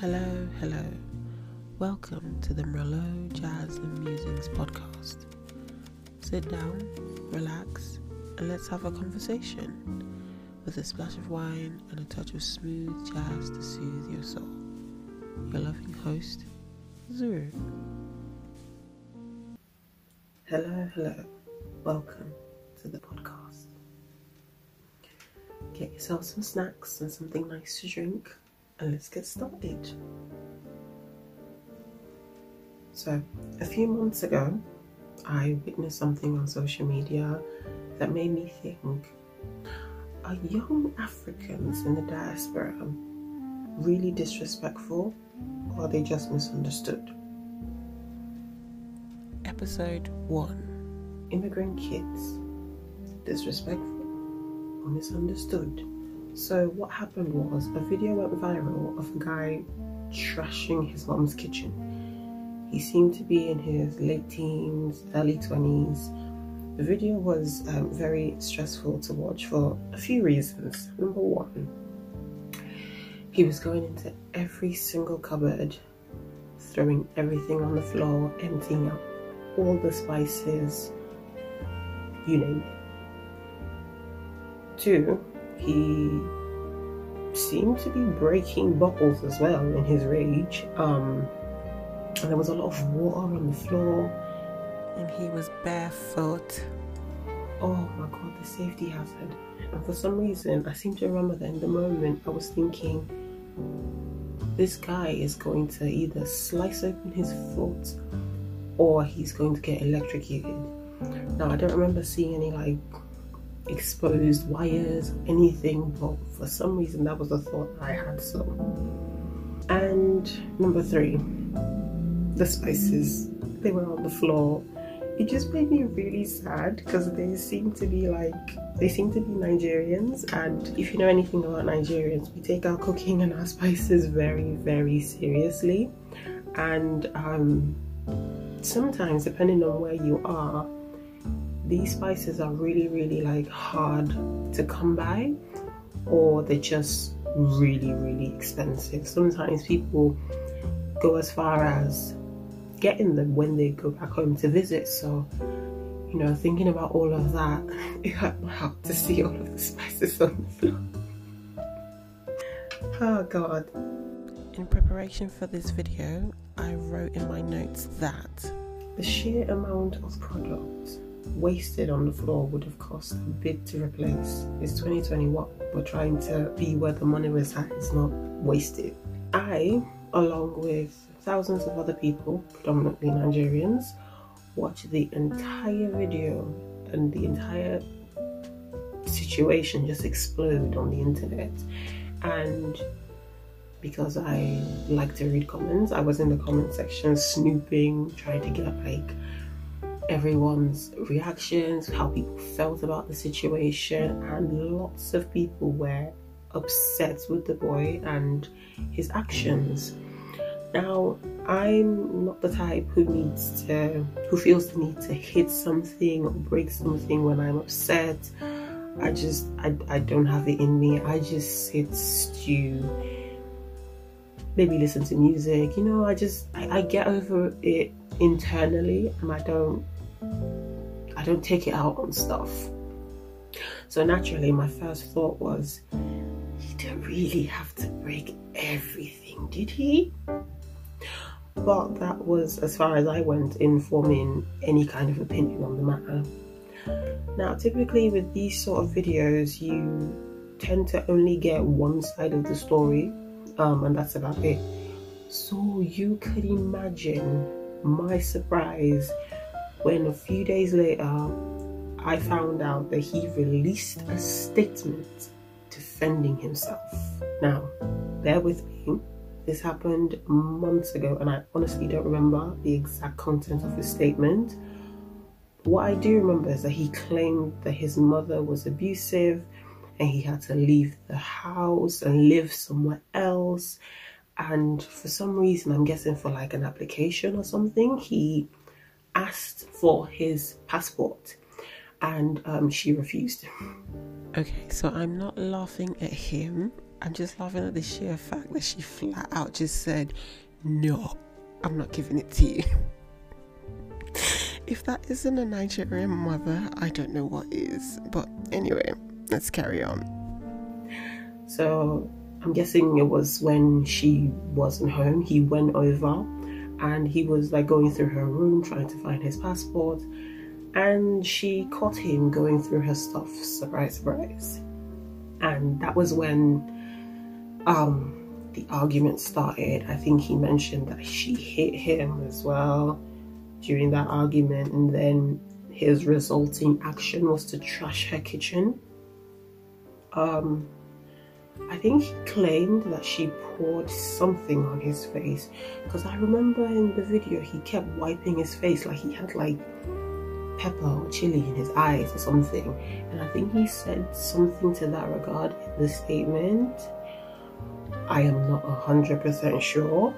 Hello, hello. Welcome to the Merlot Jazz and Musings podcast. Sit down, relax, and let's have a conversation with a splash of wine and a touch of smooth jazz to soothe your soul. Your loving host, Zuru. Hello, hello. Welcome to the podcast. Get yourself some snacks and something nice to drink, let's get started. So, a few months ago, I witnessed something on social media that made me think are young Africans in the diaspora really disrespectful or are they just misunderstood? Episode 1 Immigrant Kids Disrespectful or misunderstood? So, what happened was a video went viral of a guy trashing his mom's kitchen. He seemed to be in his late teens, early 20s. The video was um, very stressful to watch for a few reasons. Number one, he was going into every single cupboard, throwing everything on the floor, emptying out all the spices, you name it. Two, he seemed to be breaking bottles as well in his rage. Um, and there was a lot of water on the floor. And he was barefoot. Oh my god, the safety hazard. And for some reason, I seem to remember that in the moment I was thinking, this guy is going to either slice open his foot or he's going to get electrocuted. Now, I don't remember seeing any like exposed wires, anything, but for some reason that was the thought I had. So, and number three, the spices they were on the floor. It just made me really sad because they seem to be like they seem to be Nigerians, and if you know anything about Nigerians, we take our cooking and our spices very, very seriously, and um, sometimes depending on where you are these spices are really really like hard to come by or they're just really really expensive. Sometimes people go as far as getting them when they go back home to visit. So you know thinking about all of that it hurt my heart to see all of the spices on the floor. Oh god. In preparation for this video i wrote in my notes that the sheer amount of product wasted on the floor would have cost a bit to replace. It's 2021. We're trying to be where the money was at resides, not wasted. I, along with thousands of other people, predominantly Nigerians, watched the entire video and the entire situation just explode on the internet. And because I like to read comments, I was in the comment section snooping, trying to get like everyone's reactions, how people felt about the situation, and lots of people were upset with the boy and his actions. Now, I'm not the type who needs to, who feels the need to hit something or break something when I'm upset. I just, I, I don't have it in me. I just sit, stew, maybe listen to music. You know, I just, I, I get over it internally and I don't I don't take it out on stuff. So naturally, my first thought was, he didn't really have to break everything, did he? But that was as far as I went in forming any kind of opinion on the matter. Now, typically with these sort of videos, you tend to only get one side of the story, um, and that's about it. So you could imagine my surprise when a few days later I found out that he released a statement defending himself. Now, bear with me. This happened months ago, and I honestly don't remember the exact content of his statement. What I do remember is that he claimed that his mother was abusive and he had to leave the house and live somewhere else. And for some reason, I'm guessing for like an application or something, he asked for his passport and um, she refused. Okay, so I'm not laughing at him. I'm just laughing at the sheer fact that she flat out just said, No, I'm not giving it to you. if that isn't a Nigerian mother, I don't know what is. But anyway, let's carry on. So I'm guessing it was when she wasn't home, he went over and he was like going through her room trying to find his passport and she caught him going through her stuff surprise surprise. And that was when um the argument started. I think he mentioned that she hit him as well during that argument and then his resulting action was to trash her kitchen. Um i think he claimed that she poured something on his face because i remember in the video he kept wiping his face like he had like pepper or chili in his eyes or something. And I think he said something to that regard in the statement. I am not 100% sure.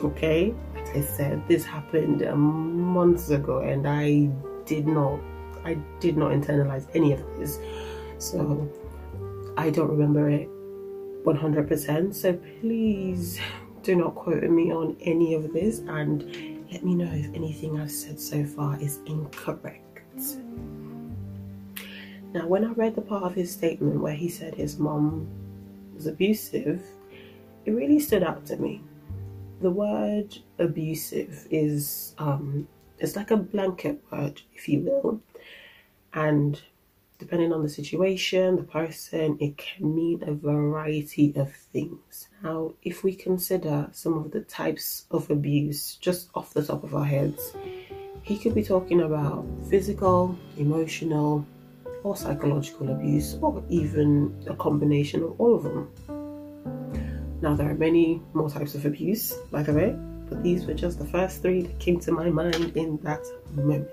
Okay, like I said, this happened months ago and I did not I did not internalize any of this. So I don't remember it 100%. So please do not quote me on any of this and let me know if anything I've said so far is incorrect. Now, when I read the part of his statement where he said his mom was abusive, it really stood out to me. The word abusive is um, it's like a blanket word, if you will, and depending on the situation, the person, it can mean a variety of things. Now, if we consider some of the types of abuse just off the top of our heads, he could be talking about physical, emotional, or psychological abuse, or even a combination of all of them. Now, there are many more types of abuse, by the way, but these were just the first three that came to my mind in that moment.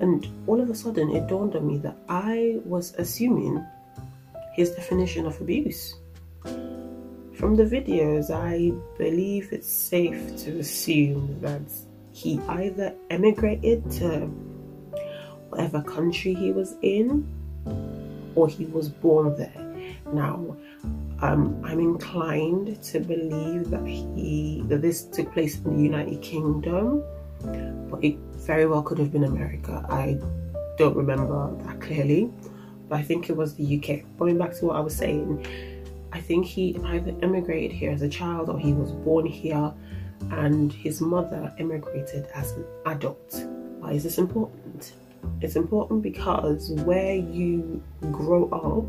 And all of a sudden, it dawned on me that I was assuming his definition of abuse. From the videos, I believe it's safe to assume that he either emigrated to whatever country he was in or he was born there. Now, um, I'm inclined to believe that he that this took place in the United Kingdom, but it very well could have been America. I don't remember that clearly, but I think it was the UK. Going back to what I was saying, I think he either immigrated here as a child or he was born here and his mother immigrated as an adult. Why is this important? It's important because where you grow up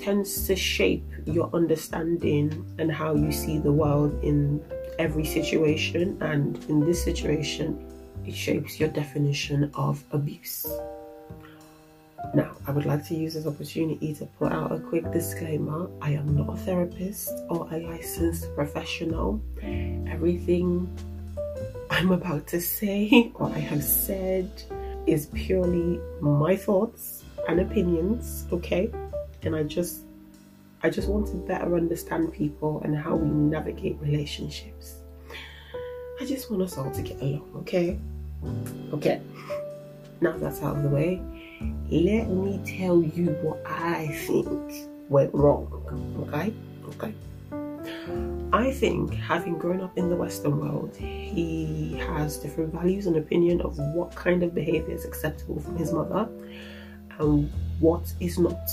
tends to shape your understanding and how you see the world in every situation. And in this situation, it shapes your definition of abuse. Now, I would like to use this opportunity to put out a quick disclaimer. I am not a therapist or a licensed professional. Everything I'm about to say or I have said is purely my thoughts and opinions, okay? And I just I just want to better understand people and how we navigate relationships. I just want us all to get along, okay? Okay. Now that's out of the way, let me tell you what I think went wrong, okay? Okay. I think having grown up in the Western world, he has different values and opinion of what kind of behavior is acceptable from his mother and what is not.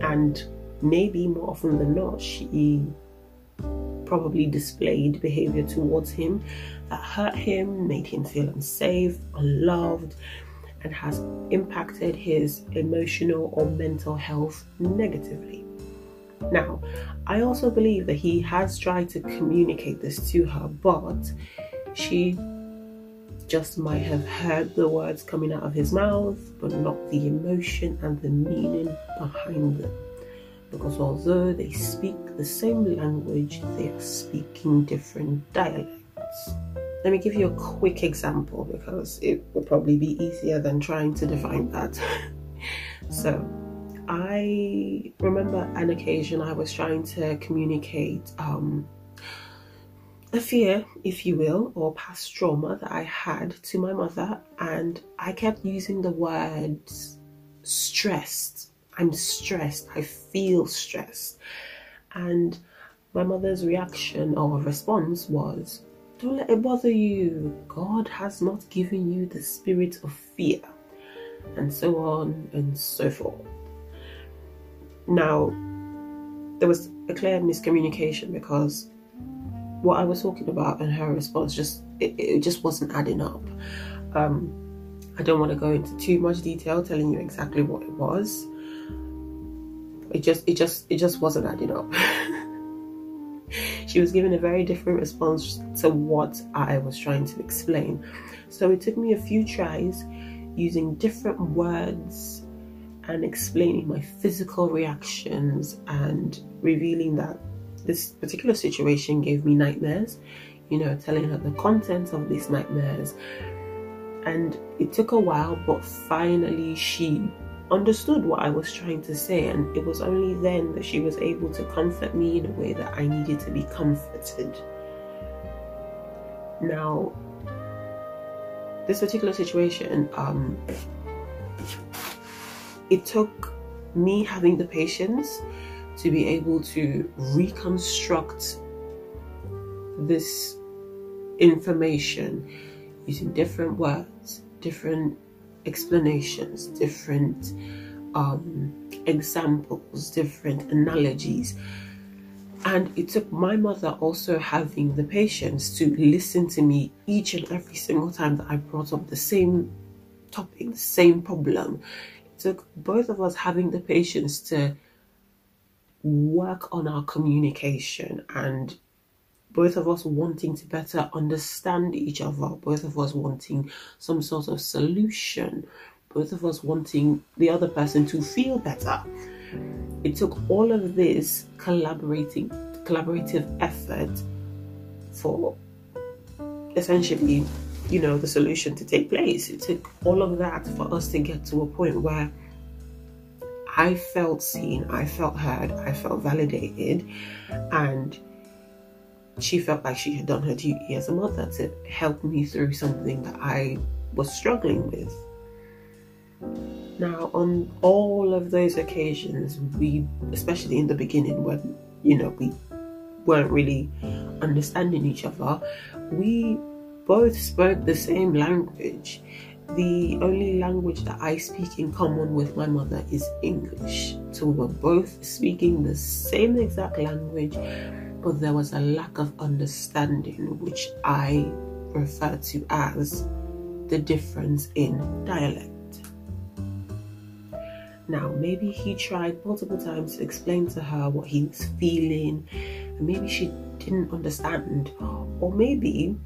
And maybe more often than not, she probably displayed behavior towards him that hurt him, made him feel unsafe, unloved, and has impacted his emotional or mental health negatively. Now, I also believe that he has tried to communicate this to her, but she just might have heard the words coming out of his mouth, but not the emotion and the meaning behind them because although they speak the same language, they are speaking different dialects. Let me give you a quick example because it will probably be easier than trying to define that. so, I remember an occasion I was trying to communicate um, a fear, if you will, or past trauma that I had to my mother, and I kept using the words stressed I'm stressed. I feel stressed. And my mother's reaction or response was, Don't let it bother you. God has not given you the spirit of fear. And so on and so forth. Now, there was a clear miscommunication because what I was talking about and her response just it, it just wasn't adding up. Um, I don't want to go into too much detail telling you exactly what it was. It just it just it just wasn't adding up. she was giving a very different response to what I was trying to explain. So it took me a few tries using different words and explaining my physical reactions and revealing that this particular situation gave me nightmares, you know, telling her the contents of these nightmares. And it took a while, but finally she understood what I was trying to say, and it was only then that she was able to comfort me in a way that I needed to be comforted. Now, this particular situation, um, it took me having the patience to be able to reconstruct this information using different words, different explanations, different um, examples, different analogies. And it took my mother also having the patience to listen to me each and every single time that I brought up the same topic, the same problem. It took both of us having the patience to work on our communication and both of us wanting to better understand each other, both of us wanting some sort of solution, both of us wanting the other person to feel better. It took all of this collaborating collaborative effort for essentially, you know, the solution to take place. It took all of that for us to get to a point where I felt seen, I felt heard, I felt validated, and she felt like she had done her duty as a mother to help me through something that I was struggling with. Now, on all of those occasions, we, especially in the beginning when, you know, we weren't really understanding each other, we both spoke the same language the only language that I speak in common with my mother is English. So we were both speaking the same exact language, but there was a lack of understanding, which I refer to as the difference in dialect. Now, maybe he tried multiple times to explain to her what he was feeling, and maybe she didn't understand, or maybe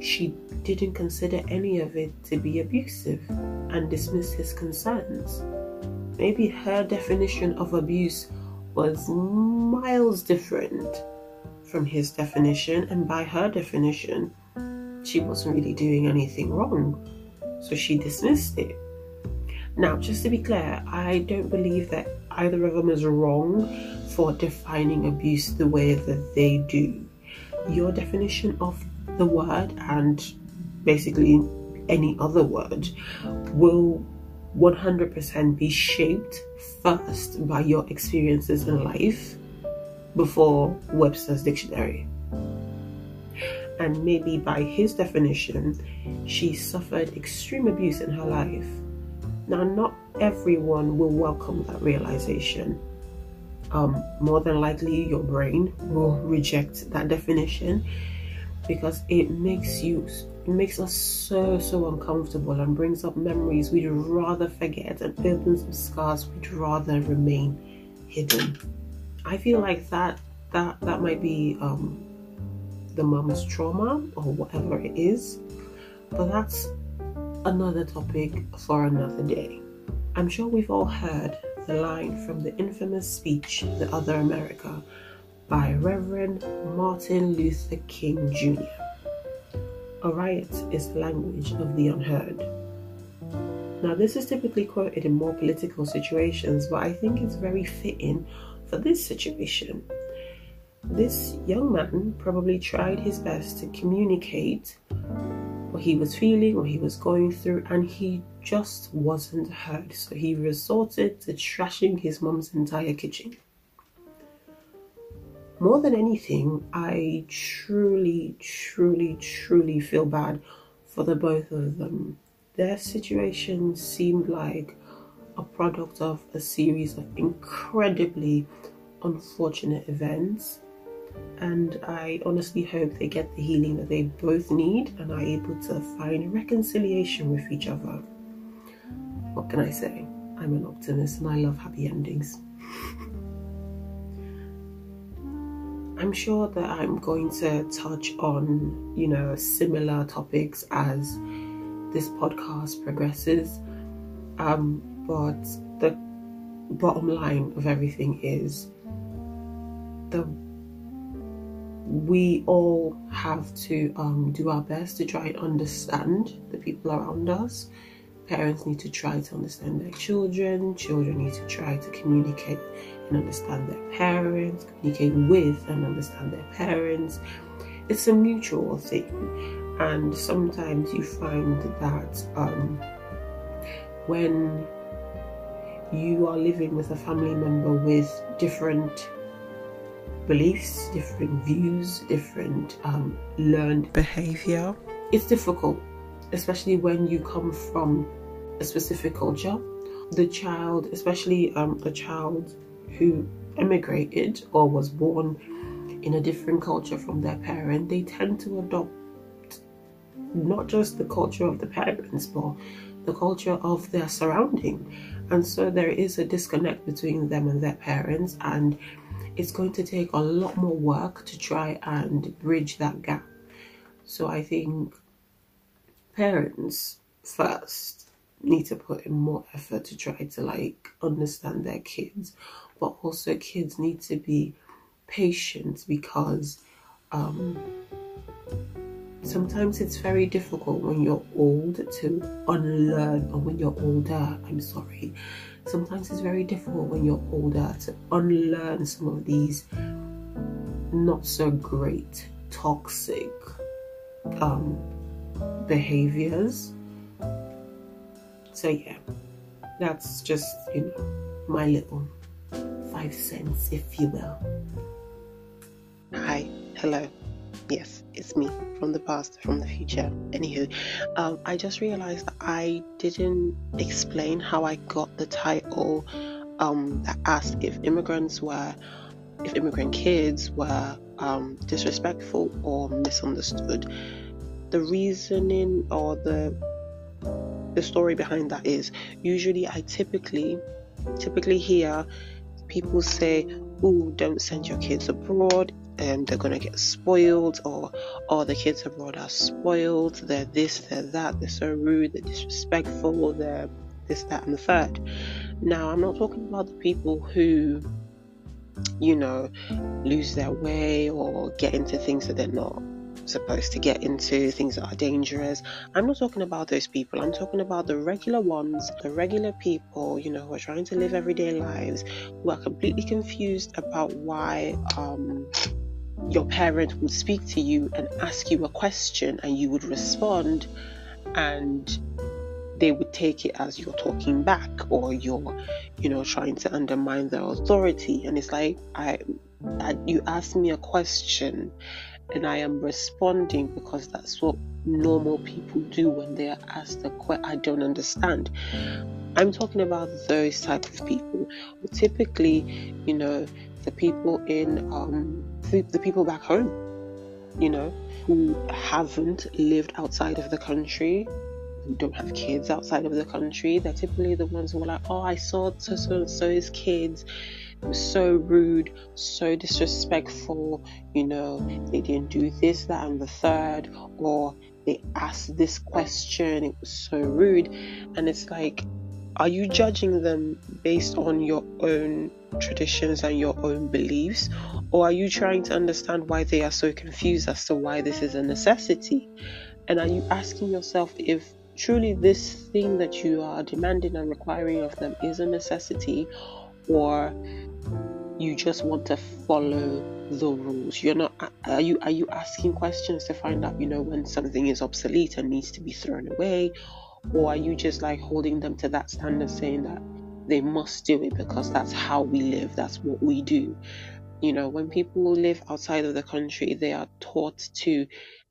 she didn't consider any of it to be abusive and dismissed his concerns. Maybe her definition of abuse was miles different from his definition, and by her definition, she wasn't really doing anything wrong, so she dismissed it. Now, just to be clear, I don't believe that either of them is wrong for defining abuse the way that they do. Your definition of the word and basically any other word will 100% be shaped first by your experiences in life before Webster's dictionary. And maybe by his definition, she suffered extreme abuse in her life. Now, not everyone will welcome that realization. Um, more than likely, your brain will reject that definition because it makes you it makes us so so uncomfortable and brings up memories we'd rather forget and opens some scars we'd rather remain hidden i feel like that that that might be um the mom's trauma or whatever it is but that's another topic for another day i'm sure we've all heard the line from the infamous speech the other america by Reverend Martin Luther King Jr. A riot is the language of the unheard. Now, this is typically quoted in more political situations, but I think it's very fitting for this situation. This young man probably tried his best to communicate what he was feeling, what he was going through, and he just wasn't heard, so he resorted to trashing his mom's entire kitchen. More than anything, I truly, truly, truly feel bad for the both of them. Their situation seemed like a product of a series of incredibly unfortunate events and I honestly hope they get the healing that they both need and are able to find reconciliation with each other. What can I say? I'm an optimist and I love happy endings. I'm sure that I'm going to touch on, you know, similar topics as this podcast progresses. Um, but the bottom line of everything is the we all have to um, do our best to try and understand the people around us. Parents need to try to understand their children. Children need to try to communicate and understand their parents, communicate with and understand their parents. It's a mutual thing, and sometimes you find that um, when you are living with a family member with different beliefs, different views, different um, learned behavior. It's difficult, especially when you come from a specific culture. The child, especially um, a child who emigrated or was born in a different culture from their parent, they tend to adopt not just the culture of the parents, but the culture of their surrounding. And so there is a disconnect between them and their parents, and it's going to take a lot more work to try and bridge that gap. So I think parents first need to put in more effort to try to like understand their kids, but also kids need to be patient because um, sometimes it's very difficult when you're old to unlearn, or when you're older, I'm sorry, sometimes it's very difficult when you're older to unlearn some of these not so great, toxic um, behaviors. So, yeah, that's just, you know, my little five cents, if you will. Hi, hello. Yes, it's me from the past, from the future. Anywho, um, I just realized that I didn't explain how I got the title um, that asked if immigrants were, if immigrant kids were um, disrespectful or misunderstood. The reasoning or the the story behind that is usually I typically typically hear people say, "Oh, don't send your kids abroad um, they're gonna get spoiled or all the kids abroad are spoiled they're this they're that they're so rude they're disrespectful they're this that and the third now i'm not talking about the people who you know lose their way or get into things that they're not supposed to get into, things that are dangerous. I'm not talking about those people. I'm talking about the regular ones, the regular people, you know, who are trying to live everyday lives, who are completely confused about why um your parent would speak to you and ask you a question and you would respond and they would take it as you're talking back or you're you know trying to undermine their authority. And it's like i, I you ask me a question and i am responding because that's what normal people do when they are asked a question i don't understand. I'm talking about those type of people. Typically you know the people in um, the, the people back home, you know, who haven't lived outside of the country, who don't have kids outside of the country. They're typically the ones who are like, oh, I saw so so so's kids. It was so rude, so disrespectful. You know, they didn't do this, that, and the third, or they asked this question. It was so rude, and it's like are you judging them based on your own traditions and your own beliefs? Or are you trying to understand why they are so confused as to why this is a necessity? And are you asking yourself if truly this thing that you are demanding and requiring of them is a necessity or you just want to follow the rules you're not are you are you asking questions to find out you know when something is obsolete and needs to be thrown away Or are you just like holding them to that standard saying that they must do it because that's how we live, that's what we do? You know, when people live outside of the country, they are taught to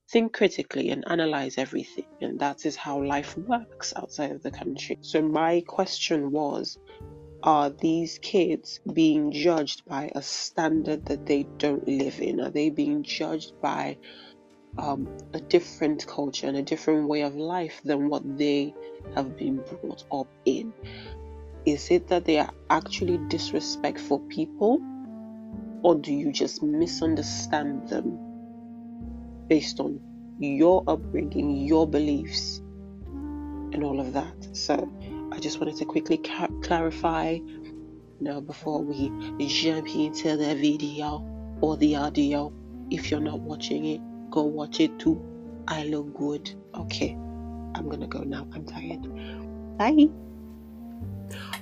think critically and analyze everything. And that is how life works outside of the country. So, my question was are these kids being judged by a standard that they don't live in? Are they being judged by um, a different culture and a different way of life than what they have been brought up in? Is it that they are actually disrespectful people, or do you just misunderstand them based on your upbringing, your beliefs, and all of that? So, I just wanted to quickly ca- clarify now before we jump into the video or the audio. If you're not watching it, go watch it too. I look good. Okay, I'm gonna go now. I'm tired. Bye.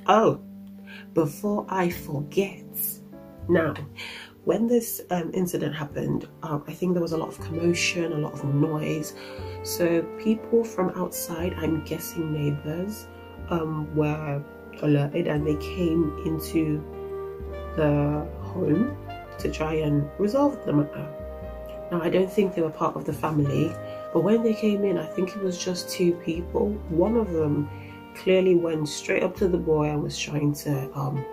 Oh, before I forget, now when this um, incident happened, um, I think there was a lot of commotion, a lot of noise. So people from outside, I'm guessing neighbors, um, were alerted and they came into the home to try and resolve the matter. Now, I don't think they were part of the family, but when they came in, I think it was just two people. One of them clearly went straight up to the boy and was trying to um,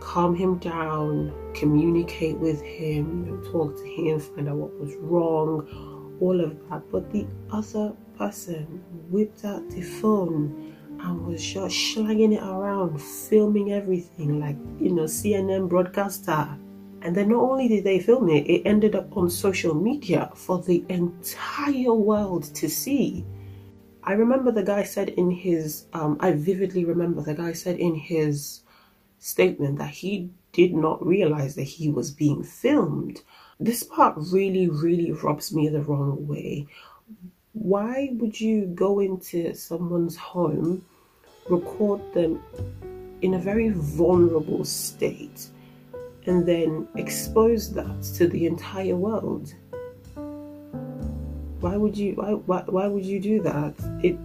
calm him down, communicate with him, you know, talk to him, find out what was wrong, all of that. But the other person whipped out the phone and was just slanging it around, filming everything like, you know, CNN broadcaster. And then not only did they film it, it ended up on social media for the entire world to see. I remember the guy said in his, um, I vividly remember the guy said in his statement that he did not realize that he was being filmed. This part really, really rubs me the wrong way. Why would you go into someone's home record them in a very vulnerable state and then expose that to the entire world why would you why, why, why would you do that it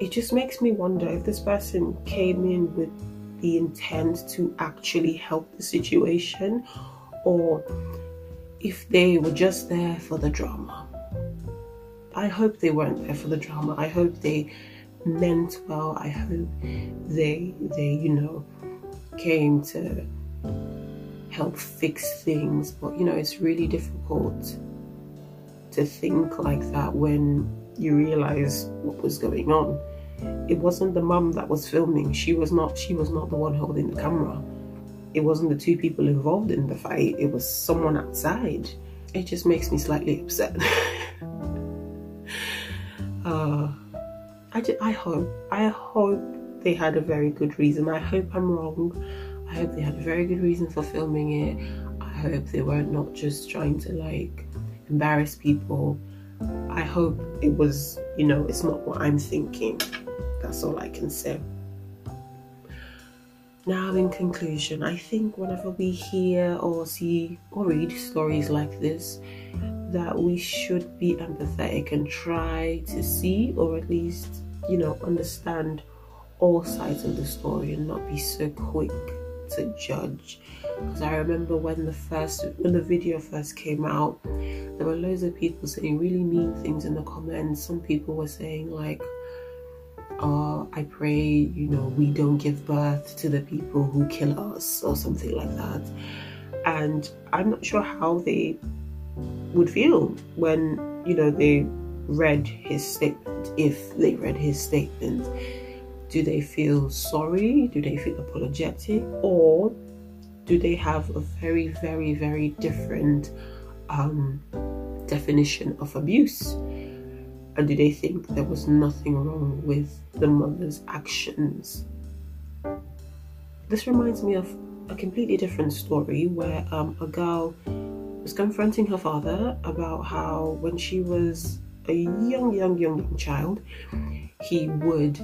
it just makes me wonder if this person came in with the intent to actually help the situation or if they were just there for the drama I hope they weren't there for the drama. I hope they meant well. I hope they they you know came to help fix things. But you know it's really difficult to think like that when you realize what was going on. It wasn't the mum that was filming. She was not she was not the one holding the camera. It wasn't the two people involved in the fight. It was someone outside. It just makes me slightly upset. uh, I, just, I hope, I hope they had a very good reason. I hope I'm wrong. I hope they had a very good reason for filming it. I hope they were not not just trying to like embarrass people. I hope it was, you know, it's not what I'm thinking. That's all I can say. Now, in conclusion, I think whenever we hear or see or read stories like this, that we should be empathetic and try to see or at least, you know, understand all sides of the story and not be so quick to judge. Because I remember when the first when the video first came out, there were loads of people saying really mean things in the comments. Some people were saying like, "Oh, I pray you know we don't give birth to the people who kill us" or something like that. And I'm not sure how they would feel when you know they read his statement if they read his statement do they feel sorry? Do they feel apologetic? Or do they have a very very very different um, definition of abuse? And do they think there was nothing wrong with the mother's actions? This reminds me of a completely different story where um, a girl was confronting her father about how when she was a young, young, young, young child, he would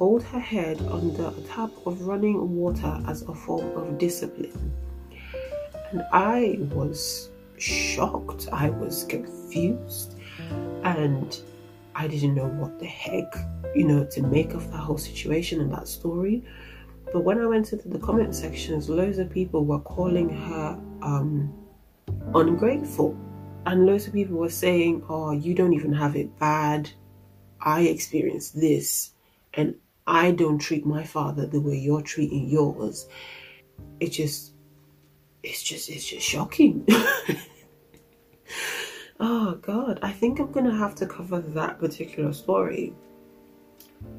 hold her head under a tap of running water as a form of discipline. And I was shocked, I was confused, and I didn't know what the heck, you know, to make of that whole situation and that story. But when I went into the comment sections, loads of people were calling her um, ungrateful. And loads of people were saying, Oh, you don't even have it bad. I experienced this. And I don't treat my father the way you're treating yours. It just, it's just, it's just shocking. oh God, I think I'm gonna have to cover that particular story.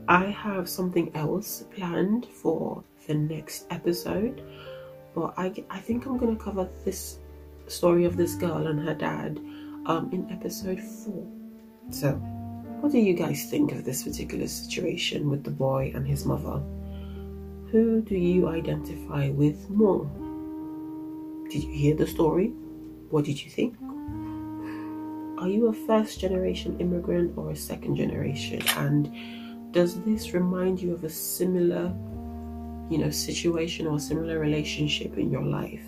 I have something else planned for the next episode, but I, I think I'm gonna cover this story of this girl and her dad um, in episode four. So, what do you guys think of this particular situation with the boy and his mother? Who do you identify with more? Did you hear the story? What did you think? Are you a first generation immigrant or a second generation? And does this remind you of a similar, you know, situation or similar relationship in your life?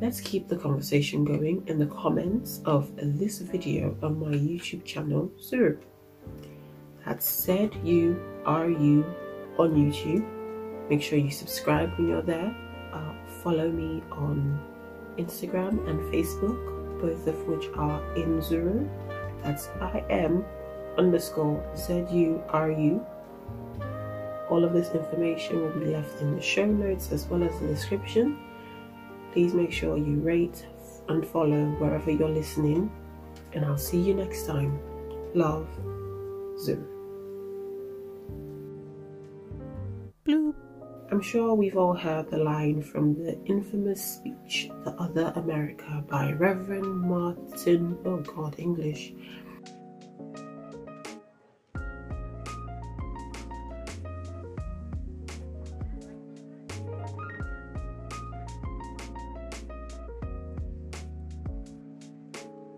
Let's keep the conversation going in the comments of this video on my YouTube channel, Sir. That's said you are you on YouTube. Make sure you subscribe when you're there. Uh, follow me on Instagram and Facebook, both of which are in Imzuru. That's I M underscore Z U R U. All of this information will be left in the show notes as well as the description. Please make sure you rate and follow wherever you're listening, and I'll see you next time. Love, Zoom. Bloop. I'm sure we've all heard the line from the infamous speech, The Other America by Reverend Martin, oh God, English,